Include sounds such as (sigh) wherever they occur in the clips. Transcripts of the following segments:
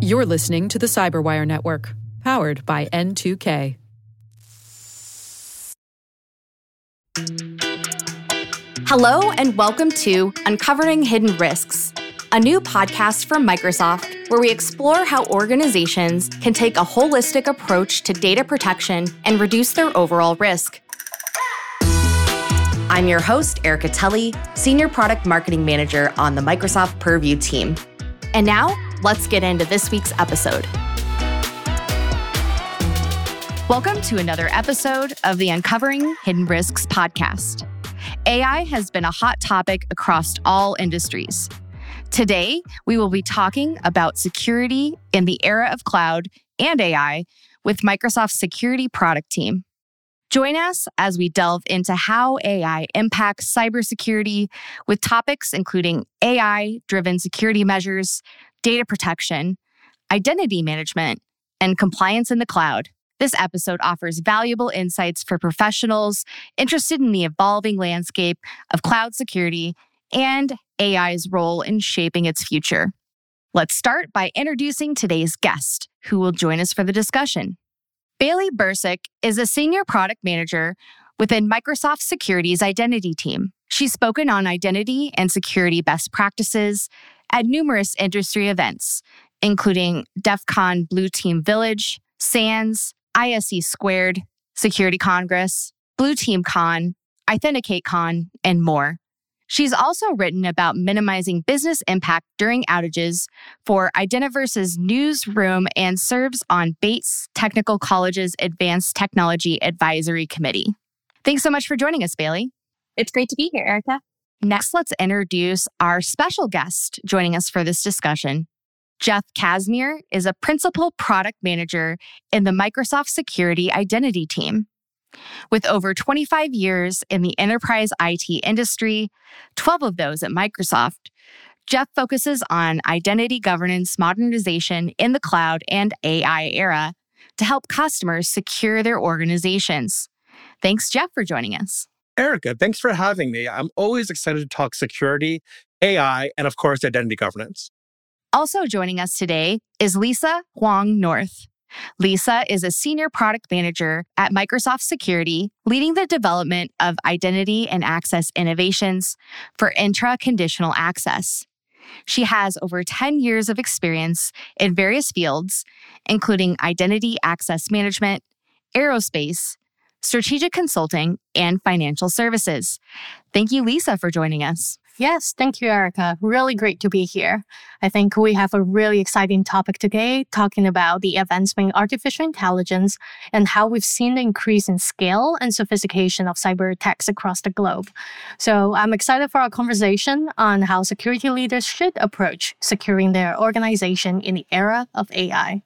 You're listening to the Cyberwire Network, powered by N2K. Hello, and welcome to Uncovering Hidden Risks, a new podcast from Microsoft where we explore how organizations can take a holistic approach to data protection and reduce their overall risk. I'm your host, Erica Toelle, Senior Product Marketing Manager on the Microsoft Purview team. And now, let's get into this week's episode. Welcome to another episode of the Uncovering Hidden Risks podcast. AI has been a hot topic across all industries. Today, we will be talking about security in the era of cloud and AI with Microsoft's security product team. Join us as we delve into how AI impacts cybersecurity with topics including AI driven security measures, data protection, identity management, and compliance in the cloud. This episode offers valuable insights for professionals interested in the evolving landscape of cloud security and AI's role in shaping its future. Let's start by introducing today's guest, who will join us for the discussion. Bailey Bercik is a senior product manager within Microsoft Security's identity team. She's spoken on identity and security best practices at numerous industry events, including DEF CON Blue Team Village, SANS, ISC Squared, Security Congress, Blue Team Con, Authenticate Con, and more. She's also written about minimizing business impact during outages for Identiverse's newsroom and serves on Bates Technical College's Advanced Technology Advisory Committee. Thanks so much for joining us, Bailey. It's great to be here, Erica. Next, let's introduce our special guest joining us for this discussion. Jef Kazimer is a principal product manager in the Microsoft Security Identity team. With over 25 years in the enterprise IT industry, 12 of those at Microsoft, Jef focuses on identity governance modernization in the cloud and AI era to help customers secure their organizations. Thanks, Jef, for joining us. Erica, thanks for having me. I'm always excited to talk security, AI, and of course, identity governance. Also joining us today is Lisa Huang North. Lisa is a senior product manager at Microsoft Security, leading the development of identity and access innovations for Entra conditional access. She has over 10 years of experience in various fields, including identity access management, aerospace, strategic consulting, and financial services. Thank you, Lisa, for joining us. Yes, thank you, Erica. Really great to be here. I think we have a really exciting topic today, talking about the advancement in artificial intelligence and how we've seen the increase in scale and sophistication of cyber attacks across the globe. So I'm excited for our conversation on how security leaders should approach securing their organization in the era of AI.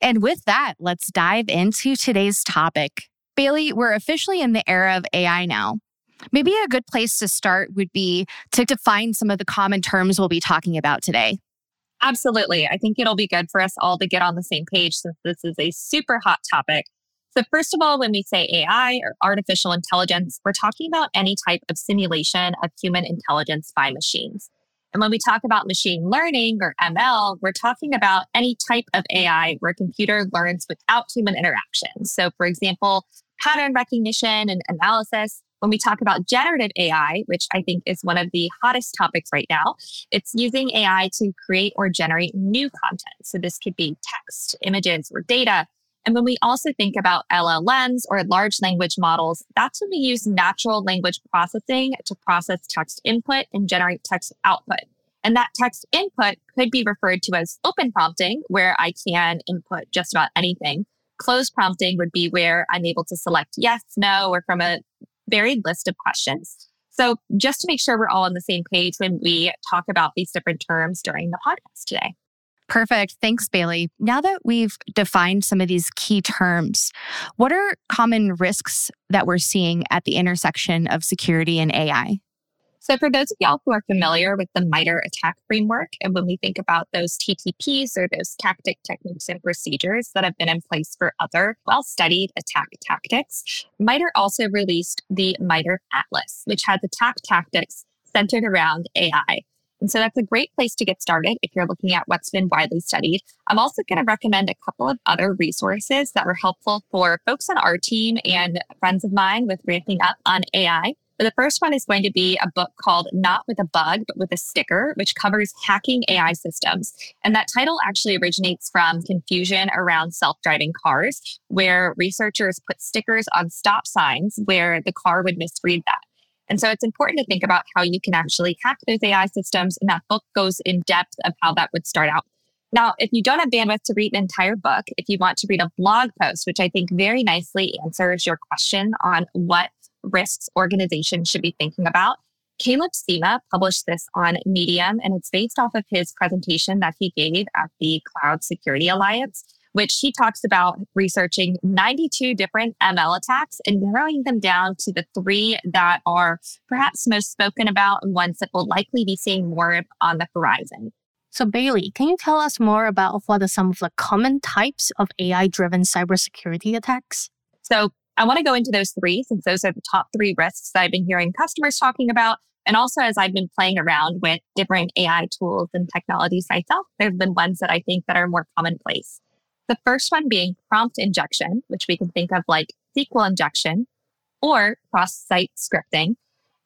And with that, let's dive into today's topic. Bailey, we're officially in the era of AI now. Maybe a good place to start would be to define some of the common terms we'll be talking about today. Absolutely. I think it'll be good for us all to get on the same page since this is a super hot topic. So, first of all, when we say AI or artificial intelligence, we're talking about any type of simulation of human intelligence by machines. And when we talk about machine learning or ML, we're talking about any type of AI where a computer learns without human interaction. So, for example, pattern recognition and analysis, when we talk about generative AI, which I think is one of the hottest topics right now, it's using AI to create or generate new content. So this could be text, images, or data. And when we also think about LLMs or large language models, that's when we use natural language processing to process text input and generate text output. And that text input could be referred to as open prompting, where I can input just about anything. Closed prompting would be where I'm able to select yes, no, or from a varied list of questions. So, just to make sure we're all on the same page when we talk about these different terms during the podcast today. Perfect. Thanks, Bailey. Now that we've defined some of these key terms, what are common risks that we're seeing at the intersection of security and AI? So, for those of y'all who are familiar with the MITRE ATT&CK framework, and when we think about those TTPs or those tactic techniques and procedures that have been in place for other well studied attack tactics, MITRE also released the MITRE Atlas, which has attack tactics centered around AI. And so that's a great place to get started if you're looking at what's been widely studied. I'm also going to recommend a couple of other resources that were helpful for folks on our team and friends of mine with ramping up on AI. The first one is going to be a book called Not with a Bug, but with a Sticker, which covers hacking AI systems. And that title actually originates from confusion around self driving cars, where researchers put stickers on stop signs where the car would misread that. And so it's important to think about how you can actually hack those AI systems. And that book goes in depth of how that would start out. Now, if you don't have bandwidth to read an entire book, if you want to read a blog post, which I think very nicely answers your question on what risks organizations should be thinking about, Caleb Sima published this on Medium, and it's based off of his presentation that he gave at the Cloud Security Alliance which he talks about researching 92 different ML attacks and narrowing them down to the three that are perhaps most spoken about and ones that will likely be seeing more on the horizon. So, Bailey, can you tell us more about what are some of the common types of AI driven cybersecurity attacks? So, I want to go into those three since those are the top three risks that I've been hearing customers talking about. And also, as I've been playing around with different AI tools and technologies myself, there have been ones that I think that are more commonplace. The first one being prompt injection, which we can think of like SQL injection or cross site scripting,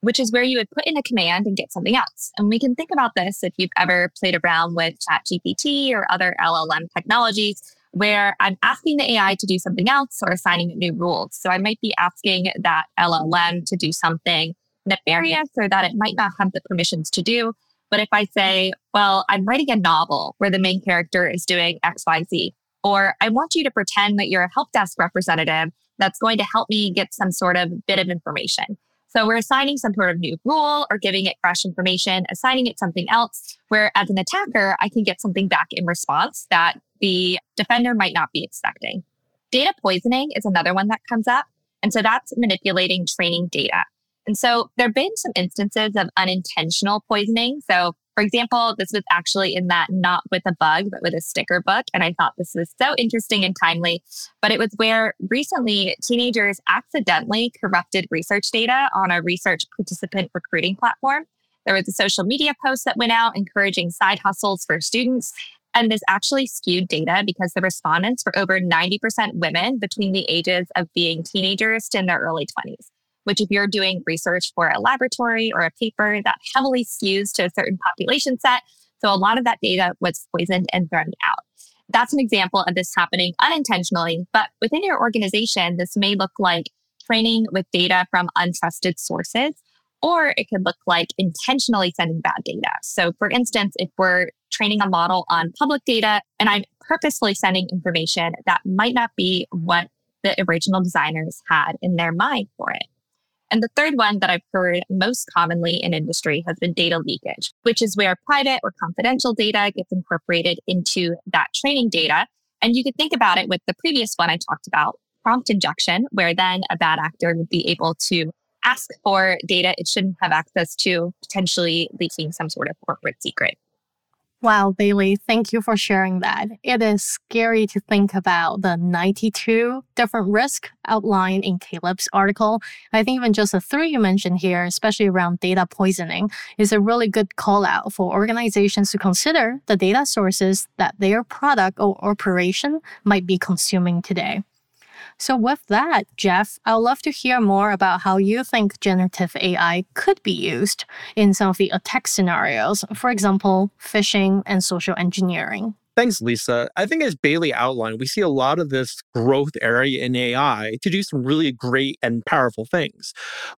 which is where you would put in a command and get something else. And we can think about this if you've ever played around with ChatGPT or other LLM technologies where I'm asking the AI to do something else or assigning new rules. So I might be asking that LLM to do something nefarious or that it might not have the permissions to do. But if I say, well, I'm writing a novel where the main character is doing XYZ, or I want you to pretend that you're a help desk representative that's going to help me get some sort of bit of information. So we're assigning some sort of new rule or giving it fresh information, assigning it something else, where as an attacker, I can get something back in response that the defender might not be expecting. Data poisoning is another one that comes up. And so that's manipulating training data. And so there have been some instances of unintentional poisoning. So for example, this was actually in that not with a bug, but with a sticker book. And I thought this was so interesting and timely. But it was where recently teenagers accidentally corrupted research data on a research participant recruiting platform. There was a social media post that went out encouraging side hustles for students. And this actually skewed data because the respondents were over 90% women between the ages of being teenagers to in their early 20s which if you're doing research for a laboratory or a paper that heavily skews to a certain population set. So a lot of that data was poisoned and thrown out. That's an example of this happening unintentionally, but within your organization, this may look like training with data from untrusted sources, or it could look like intentionally sending bad data. So for instance, if we're training a model on public data and I'm purposefully sending information that might not be what the original designers had in their mind for it. And the third one that I've heard most commonly in industry has been data leakage, which is where private or confidential data gets incorporated into that training data. And you could think about it with the previous one I talked about, prompt injection, where then a bad actor would be able to ask for data it shouldn't have access to, potentially leaking some sort of corporate secret. Wow, Bailey, thank you for sharing that. It is scary to think about the 92 different risks outlined in Caleb's article. I think even just the three you mentioned here, especially around data poisoning, is a really good call out for organizations to consider the data sources that their product or operation might be consuming today. So, with that, Jef, I would love to hear more about how you think generative AI could be used in some of the attack scenarios, for example, phishing and social engineering. Thanks, Lisa. I think as Bailey outlined, we see a lot of this growth area in AI to do some really great and powerful things.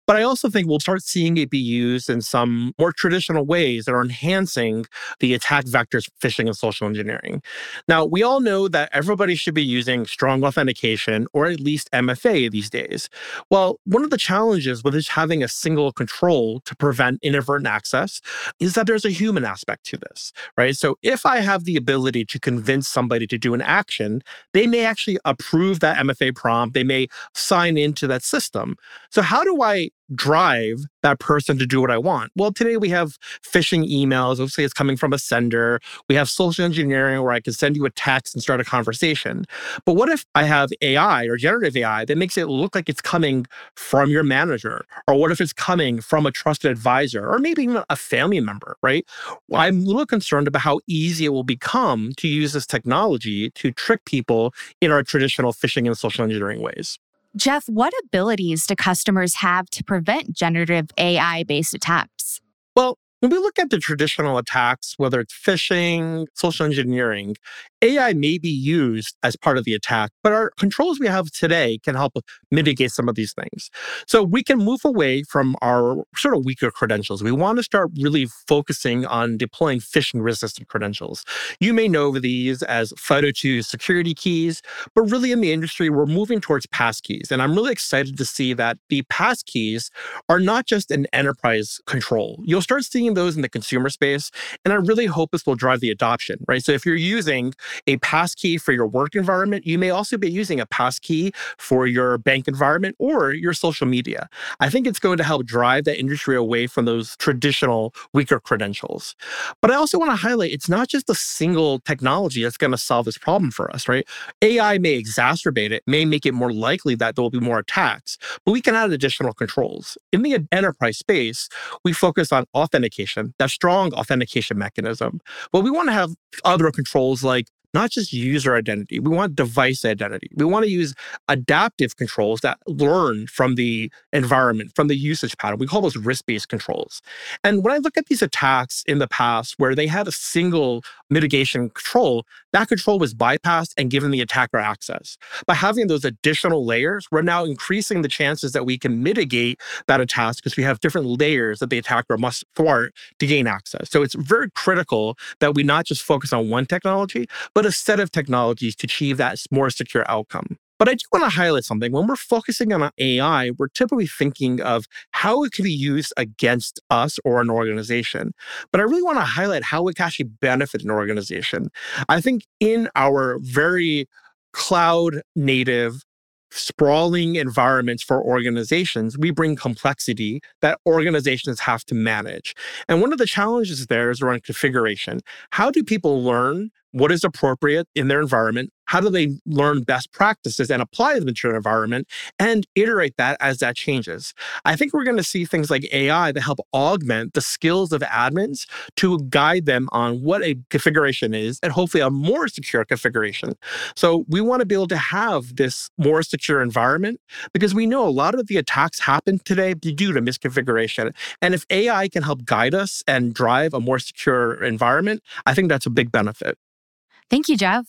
But I also think we'll start seeing it be used in some more traditional ways that are enhancing the attack vectors phishing and social engineering. Now, we all know that everybody should be using strong authentication or at least MFA these days. Well, one of the challenges with just having a single control to prevent inadvertent access is that there's a human aspect to this, right? So if I have the ability to convince somebody to do an action, they may actually approve that MFA prompt. They may sign into that system. So, how do I drive that person to do what I want? Well, today we have phishing emails. Obviously, it's coming from a sender. We have social engineering where I can send you a text and start a conversation. But what if I have AI or generative AI that makes it look like it's coming from your manager? Or what if it's coming from a trusted advisor or maybe even a family member, right? I'm a little concerned about how easy it will become to use this technology to trick people in our traditional phishing and social engineering ways. Jef, what abilities do customers have to prevent generative AI based attacks? Well, when we look at the traditional attacks, whether it's phishing, social engineering, AI may be used as part of the attack, but our controls we have today can help mitigate some of these things. So we can move away from our sort of weaker credentials. We want to start really focusing on deploying phishing resistant credentials. You may know these as FIDO2 security keys, but really in the industry, we're moving towards passkeys. And I'm really excited to see that the passkeys are not just an enterprise control. You'll start seeing those in the consumer space. And I really hope this will drive the adoption, right? So if you're using a passkey for your work environment, you may also be using a passkey for your bank environment or your social media. I think it's going to help drive the industry away from those traditional weaker credentials. But I also want to highlight it's not just a single technology that's going to solve this problem for us, right? AI may exacerbate it, may make it more likely that there will be more attacks, but we can add additional controls. In the enterprise space, we focus on authentication, that strong authentication mechanism. But we want to have other controls like not just user identity. We want device identity. We want to use adaptive controls that learn from the environment, from the usage pattern. We call those risk based controls. And when I look at these attacks in the past where they had a single mitigation control, that control was bypassed and given the attacker access. By having those additional layers, we're now increasing the chances that we can mitigate that attack because we have different layers that the attacker must thwart to gain access. So it's very critical that we not just focus on one technology, but a set of technologies to achieve that more secure outcome. But I do want to highlight something. When we're focusing on AI, we're typically thinking of how it can be used against us or an organization. But I really want to highlight how it can actually benefit an organization. I think in our very cloud native sprawling environments for organizations, we bring complexity that organizations have to manage. And one of the challenges there is around configuration. How do people learn what is appropriate in their environment how do they learn best practices and apply them to their environment and iterate that as that changes. I think we're going to see things like ai that help augment the skills of admins to guide them on what a configuration is and hopefully a more secure configuration. So we want to be able to have this more secure environment because we know a lot of the attacks happen today due to misconfiguration. And if ai can help guide us and drive a more secure environment i think that's a big benefit Thank you, Jef.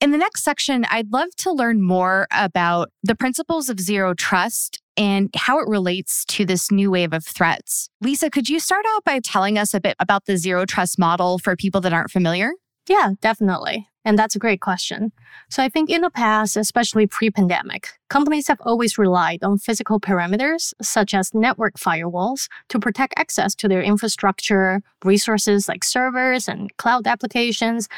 In the next section, I'd love to learn more about the principles of zero trust and how it relates to this new wave of threats. Lisa, could you start out by telling us a bit about the zero trust model for people that aren't familiar? Yeah, definitely. And that's a great question. So I think in the past, especially pre pandemic, companies have always relied on physical parameters such as network firewalls, to protect access to their infrastructure, resources like servers and cloud applications,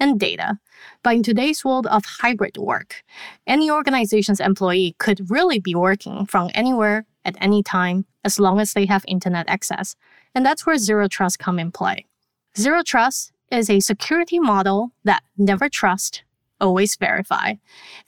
and data. But in today's world of hybrid work, any organization's employee could really be working from anywhere at any time as long as they have internet access. And that's where zero trust come in play. Zero trust is a security model that never trust, always verify.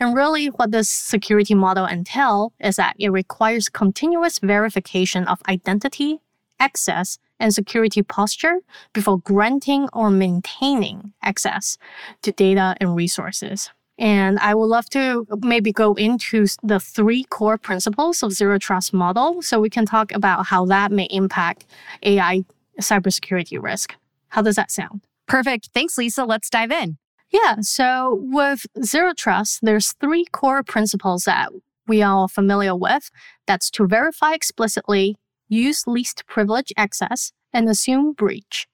And really what this security model entail is that it requires continuous verification of identity, access, and security posture before granting or maintaining access to data and resources. And I would love to maybe go into the three core principles of zero trust model so we can talk about how that may impact AI cybersecurity risk. How does that sound? Perfect. Thanks, Lisa. Let's dive in. Yeah. So with zero trust, there's three core principles that we are familiar with. That's to verify explicitly, use least privilege access, and assume breach.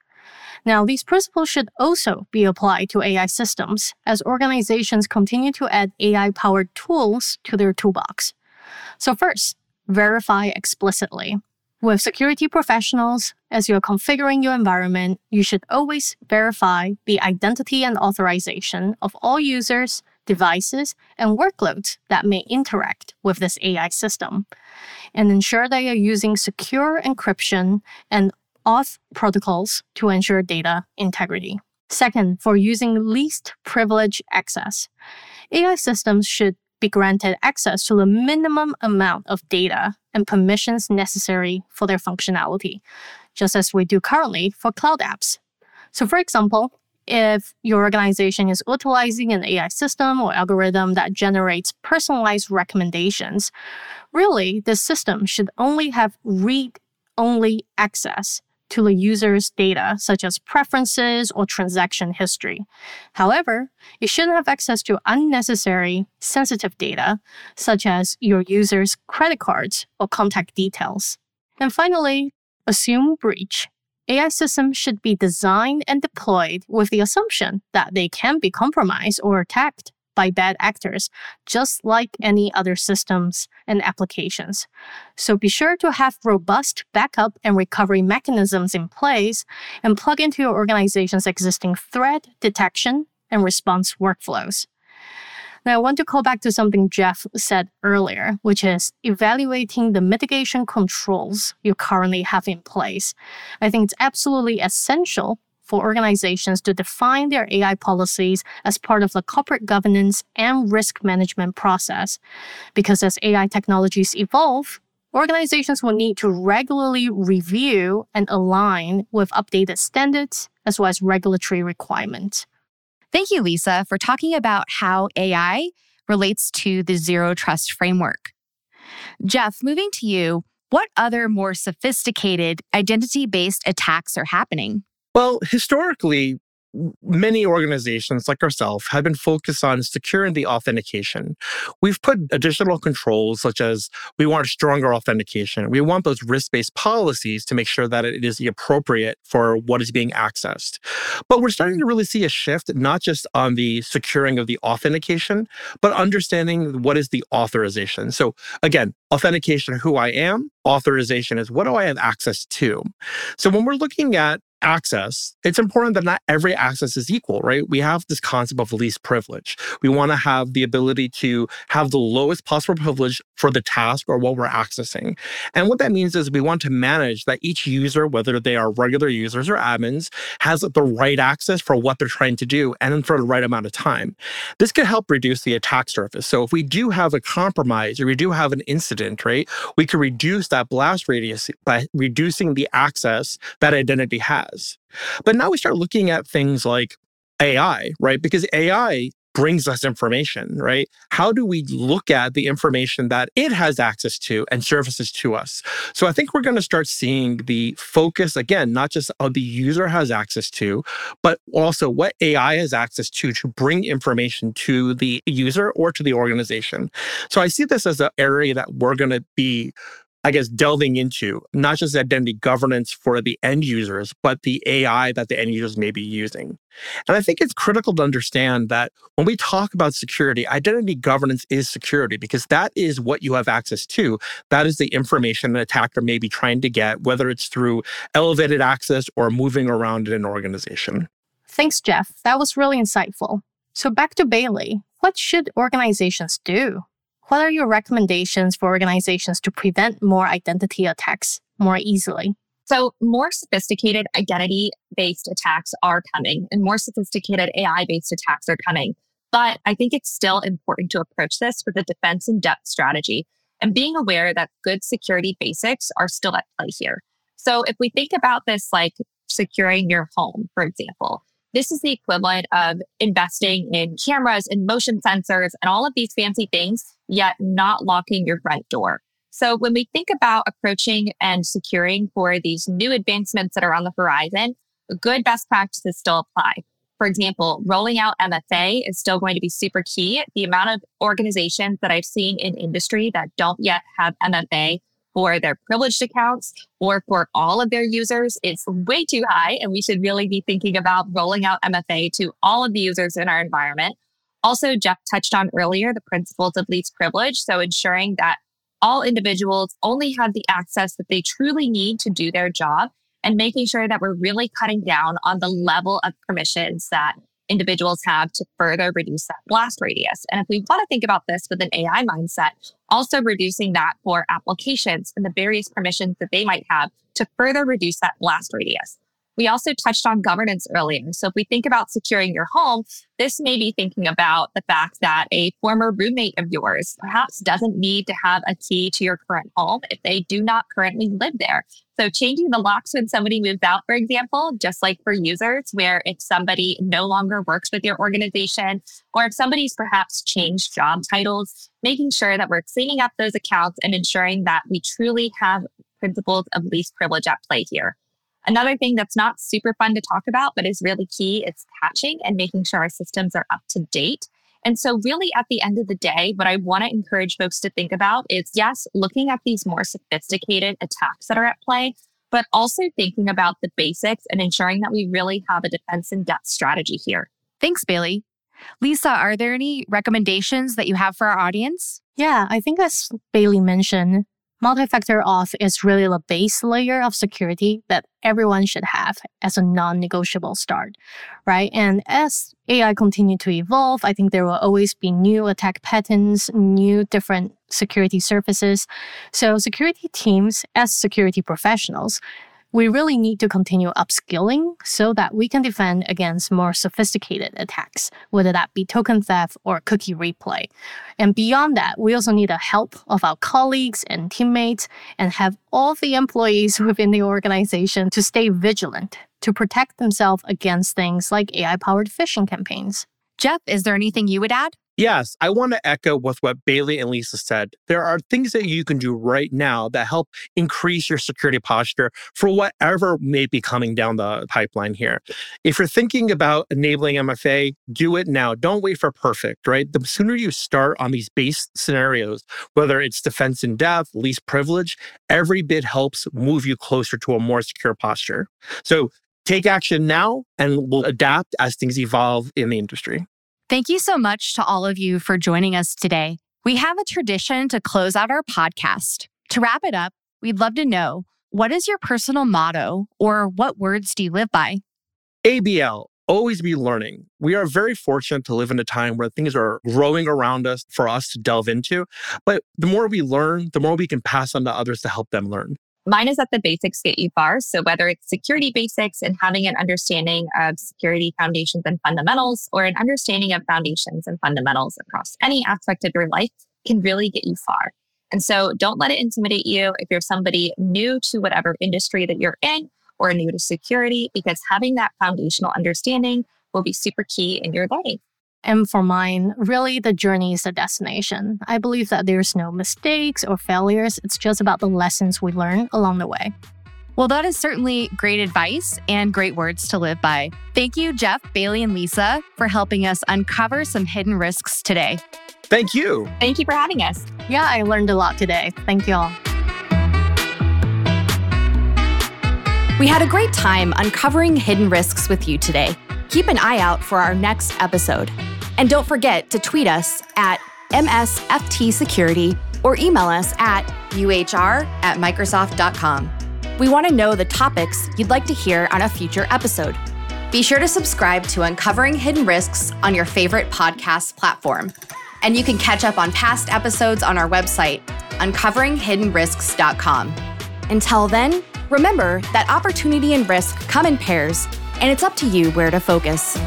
Now, these principles should also be applied to AI systems as organizations continue to add AI powered tools to their toolbox. So, first, verify explicitly. With security professionals, as you're configuring your environment, you should always verify the identity and authorization of all users, devices, and workloads that may interact with this AI system. And ensure that you're using secure encryption and auth protocols to ensure data integrity. Second, for using least privilege access, AI systems should be granted access to the minimum amount of data and permissions necessary for their functionality, just as we do currently for cloud apps. So, for example, if your organization is utilizing an AI system or algorithm that generates personalized recommendations, really the system should only have read only access to the user's data, such as preferences or transaction history. However, it shouldn't have access to unnecessary sensitive data, such as your user's credit cards or contact details. And finally, assume breach. AI systems should be designed and deployed with the assumption that they can be compromised or attacked by bad actors, just like any other systems and applications. So be sure to have robust backup and recovery mechanisms in place and plug into your organization's existing threat detection and response workflows. Now, I want to call back to something Jef said earlier, which is evaluating the mitigation controls you currently have in place. I think it's absolutely essential for organizations to define their AI policies as part of the corporate governance and risk management process. Because as AI technologies evolve, organizations will need to regularly review and align with updated standards as well as regulatory requirements. Thank you, Lisa, for talking about how AI relates to the zero trust framework. Jef, moving to you, what other more sophisticated identity based attacks are happening? Well, historically, many organizations like ourselves have been focused on securing the authentication. We've put additional controls such as we want stronger authentication. We want those risk-based policies to make sure that it is appropriate for what is being accessed. But we're starting hmm. to really see a shift not just on the securing of the authentication, but understanding what is the authorization. So again, authentication who I am, authorization is what do I have access to? So when we're looking at access, it's important that not every access is equal, right? We have this concept of least privilege. We want to have the ability to have the lowest possible privilege for the task or what we're accessing. And what that means is we want to manage that each user, whether they are regular users or admins, has the right access for what they're trying to do and for the right amount of time. This could help reduce the attack surface. So if we do have a compromise or we do have an incident, right, we can reduce that blast radius by reducing the access that identity has has. But now we start looking at things like AI, right? Because AI brings us information, right? How do we look at the information that it has access to and services to us? So I think we're going to start seeing the focus again, not just on the user has access to, but also what AI has access to to bring information to the user or to the organization. So I see this as an area that we're going to be I guess, delving into not just identity governance for the end users, but the AI that the end users may be using. And I think it's critical to understand that when we talk about security, identity governance is security because that is what you have access to. That is the information an attacker may be trying to get, whether it's through elevated access or moving around in an organization. Thanks, Jef. That was really insightful. So back to Bailey. What should organizations do? What are your recommendations for organizations to prevent more identity attacks more easily? So, more sophisticated identity based attacks are coming, and more sophisticated AI based attacks are coming. But I think it's still important to approach this with a defense in depth strategy and being aware that good security basics are still at play here. So, if we think about this like securing your home, for example, this is the equivalent of investing in cameras and motion sensors and all of these fancy things, yet not locking your front door. So when we think about approaching and securing for these new advancements that are on the horizon, good best practices still apply. For example, rolling out MFA is still going to be super key. The amount of organizations that I've seen in industry that don't yet have MFA for their privileged accounts or for all of their users It's way too high. And we should really be thinking about rolling out MFA to all of the users in our environment. Also, Jef touched on earlier the principles of least privilege. So ensuring that all individuals only have the access that they truly need to do their job and making sure that we're really cutting down on the level of permissions that individuals have to further reduce that blast radius. And if we want to think about this with an AI mindset, Also reducing that for applications and the various permissions that they might have to further reduce that blast radius. We also touched on governance earlier. So if we think about securing your home, this may be thinking about the fact that a former roommate of yours perhaps doesn't need to have a key to your current home if they do not currently live there. So changing the locks when somebody moves out, for example, just like for users, where if somebody no longer works with your organization, or if somebody's perhaps changed job titles, making sure that we're cleaning up those accounts and ensuring that we truly have principles of least privilege at play here. Another thing that's not super fun to talk about, but is really key, is patching and making sure our systems are up to date. And so, really, at the end of the day, what I want to encourage folks to think about is yes, looking at these more sophisticated attacks that are at play, but also thinking about the basics and ensuring that we really have a defense in depth strategy here. Thanks, Bailey. Lisa, are there any recommendations that you have for our audience? Yeah, I think as Bailey mentioned, multi-factor auth is really the base layer of security that everyone should have as a non-negotiable start, right? And as AI continue to evolve, I think there will always be new attack patterns, new different security surfaces. So security teams as security professionals we really need to continue upskilling so that we can defend against more sophisticated attacks, whether that be token theft or cookie replay. And beyond that, we also need the help of our colleagues and teammates and have all the employees (laughs) within the organization to stay vigilant to protect themselves against things like AI powered phishing campaigns. Jef, is there anything you would add? Yes, I want to echo with what Bailey and Lisa said. There are things that you can do right now that help increase your security posture for whatever may be coming down the pipeline here. If you're thinking about enabling MFA, do it now. Don't wait for perfect, right? The sooner you start on these base scenarios, whether it's defense in depth, least privilege, every bit helps move you closer to a more secure posture. So take action now and we'll adapt as things evolve in the industry. Thank you so much to all of you for joining us today. We have a tradition to close out our podcast. To wrap it up, we'd love to know what is your personal motto or what words do you live by? ABL, always be learning. We are very fortunate to live in a time where things are growing around us for us to delve into. But the more we learn, the more we can pass on to others to help them learn. Mine is that the basics get you far. So whether it's security basics and having an understanding of security foundations and fundamentals or an understanding of foundations and fundamentals across any aspect of your life can really get you far. And so don't let it intimidate you if you're somebody new to whatever industry that you're in or new to security, because having that foundational understanding will be super key in your life. And for mine, really the journey is the destination. I believe that there's no mistakes or failures. It's just about the lessons we learn along the way. Well, that is certainly great advice and great words to live by. Thank you, Jef, Bailey, and Lisa, for helping us uncover some hidden risks today. Thank you. Thank you for having us. Yeah, I learned a lot today. Thank you all. We had a great time uncovering hidden risks with you today. Keep an eye out for our next episode. And don't forget to tweet us at MSFT Security or email us at uhr at Microsoft.com. We want to know the topics you'd like to hear on a future episode. Be sure to subscribe to Uncovering Hidden Risks on your favorite podcast platform. And you can catch up on past episodes on our website, uncoveringhiddenrisks.com. Until then, remember that opportunity and risk come in pairs, and it's up to you where to focus.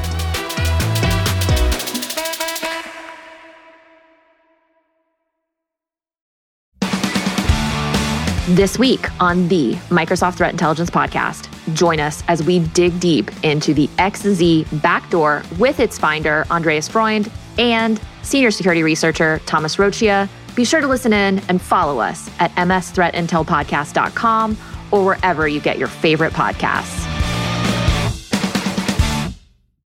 This week on the Microsoft Threat Intelligence Podcast, join us as we dig deep into the XZ backdoor with its finder, Andres Freund, and senior security researcher, Thomas Roccia. Be sure to listen in and follow us at msthreatintelpodcast.com or wherever you get your favorite podcasts.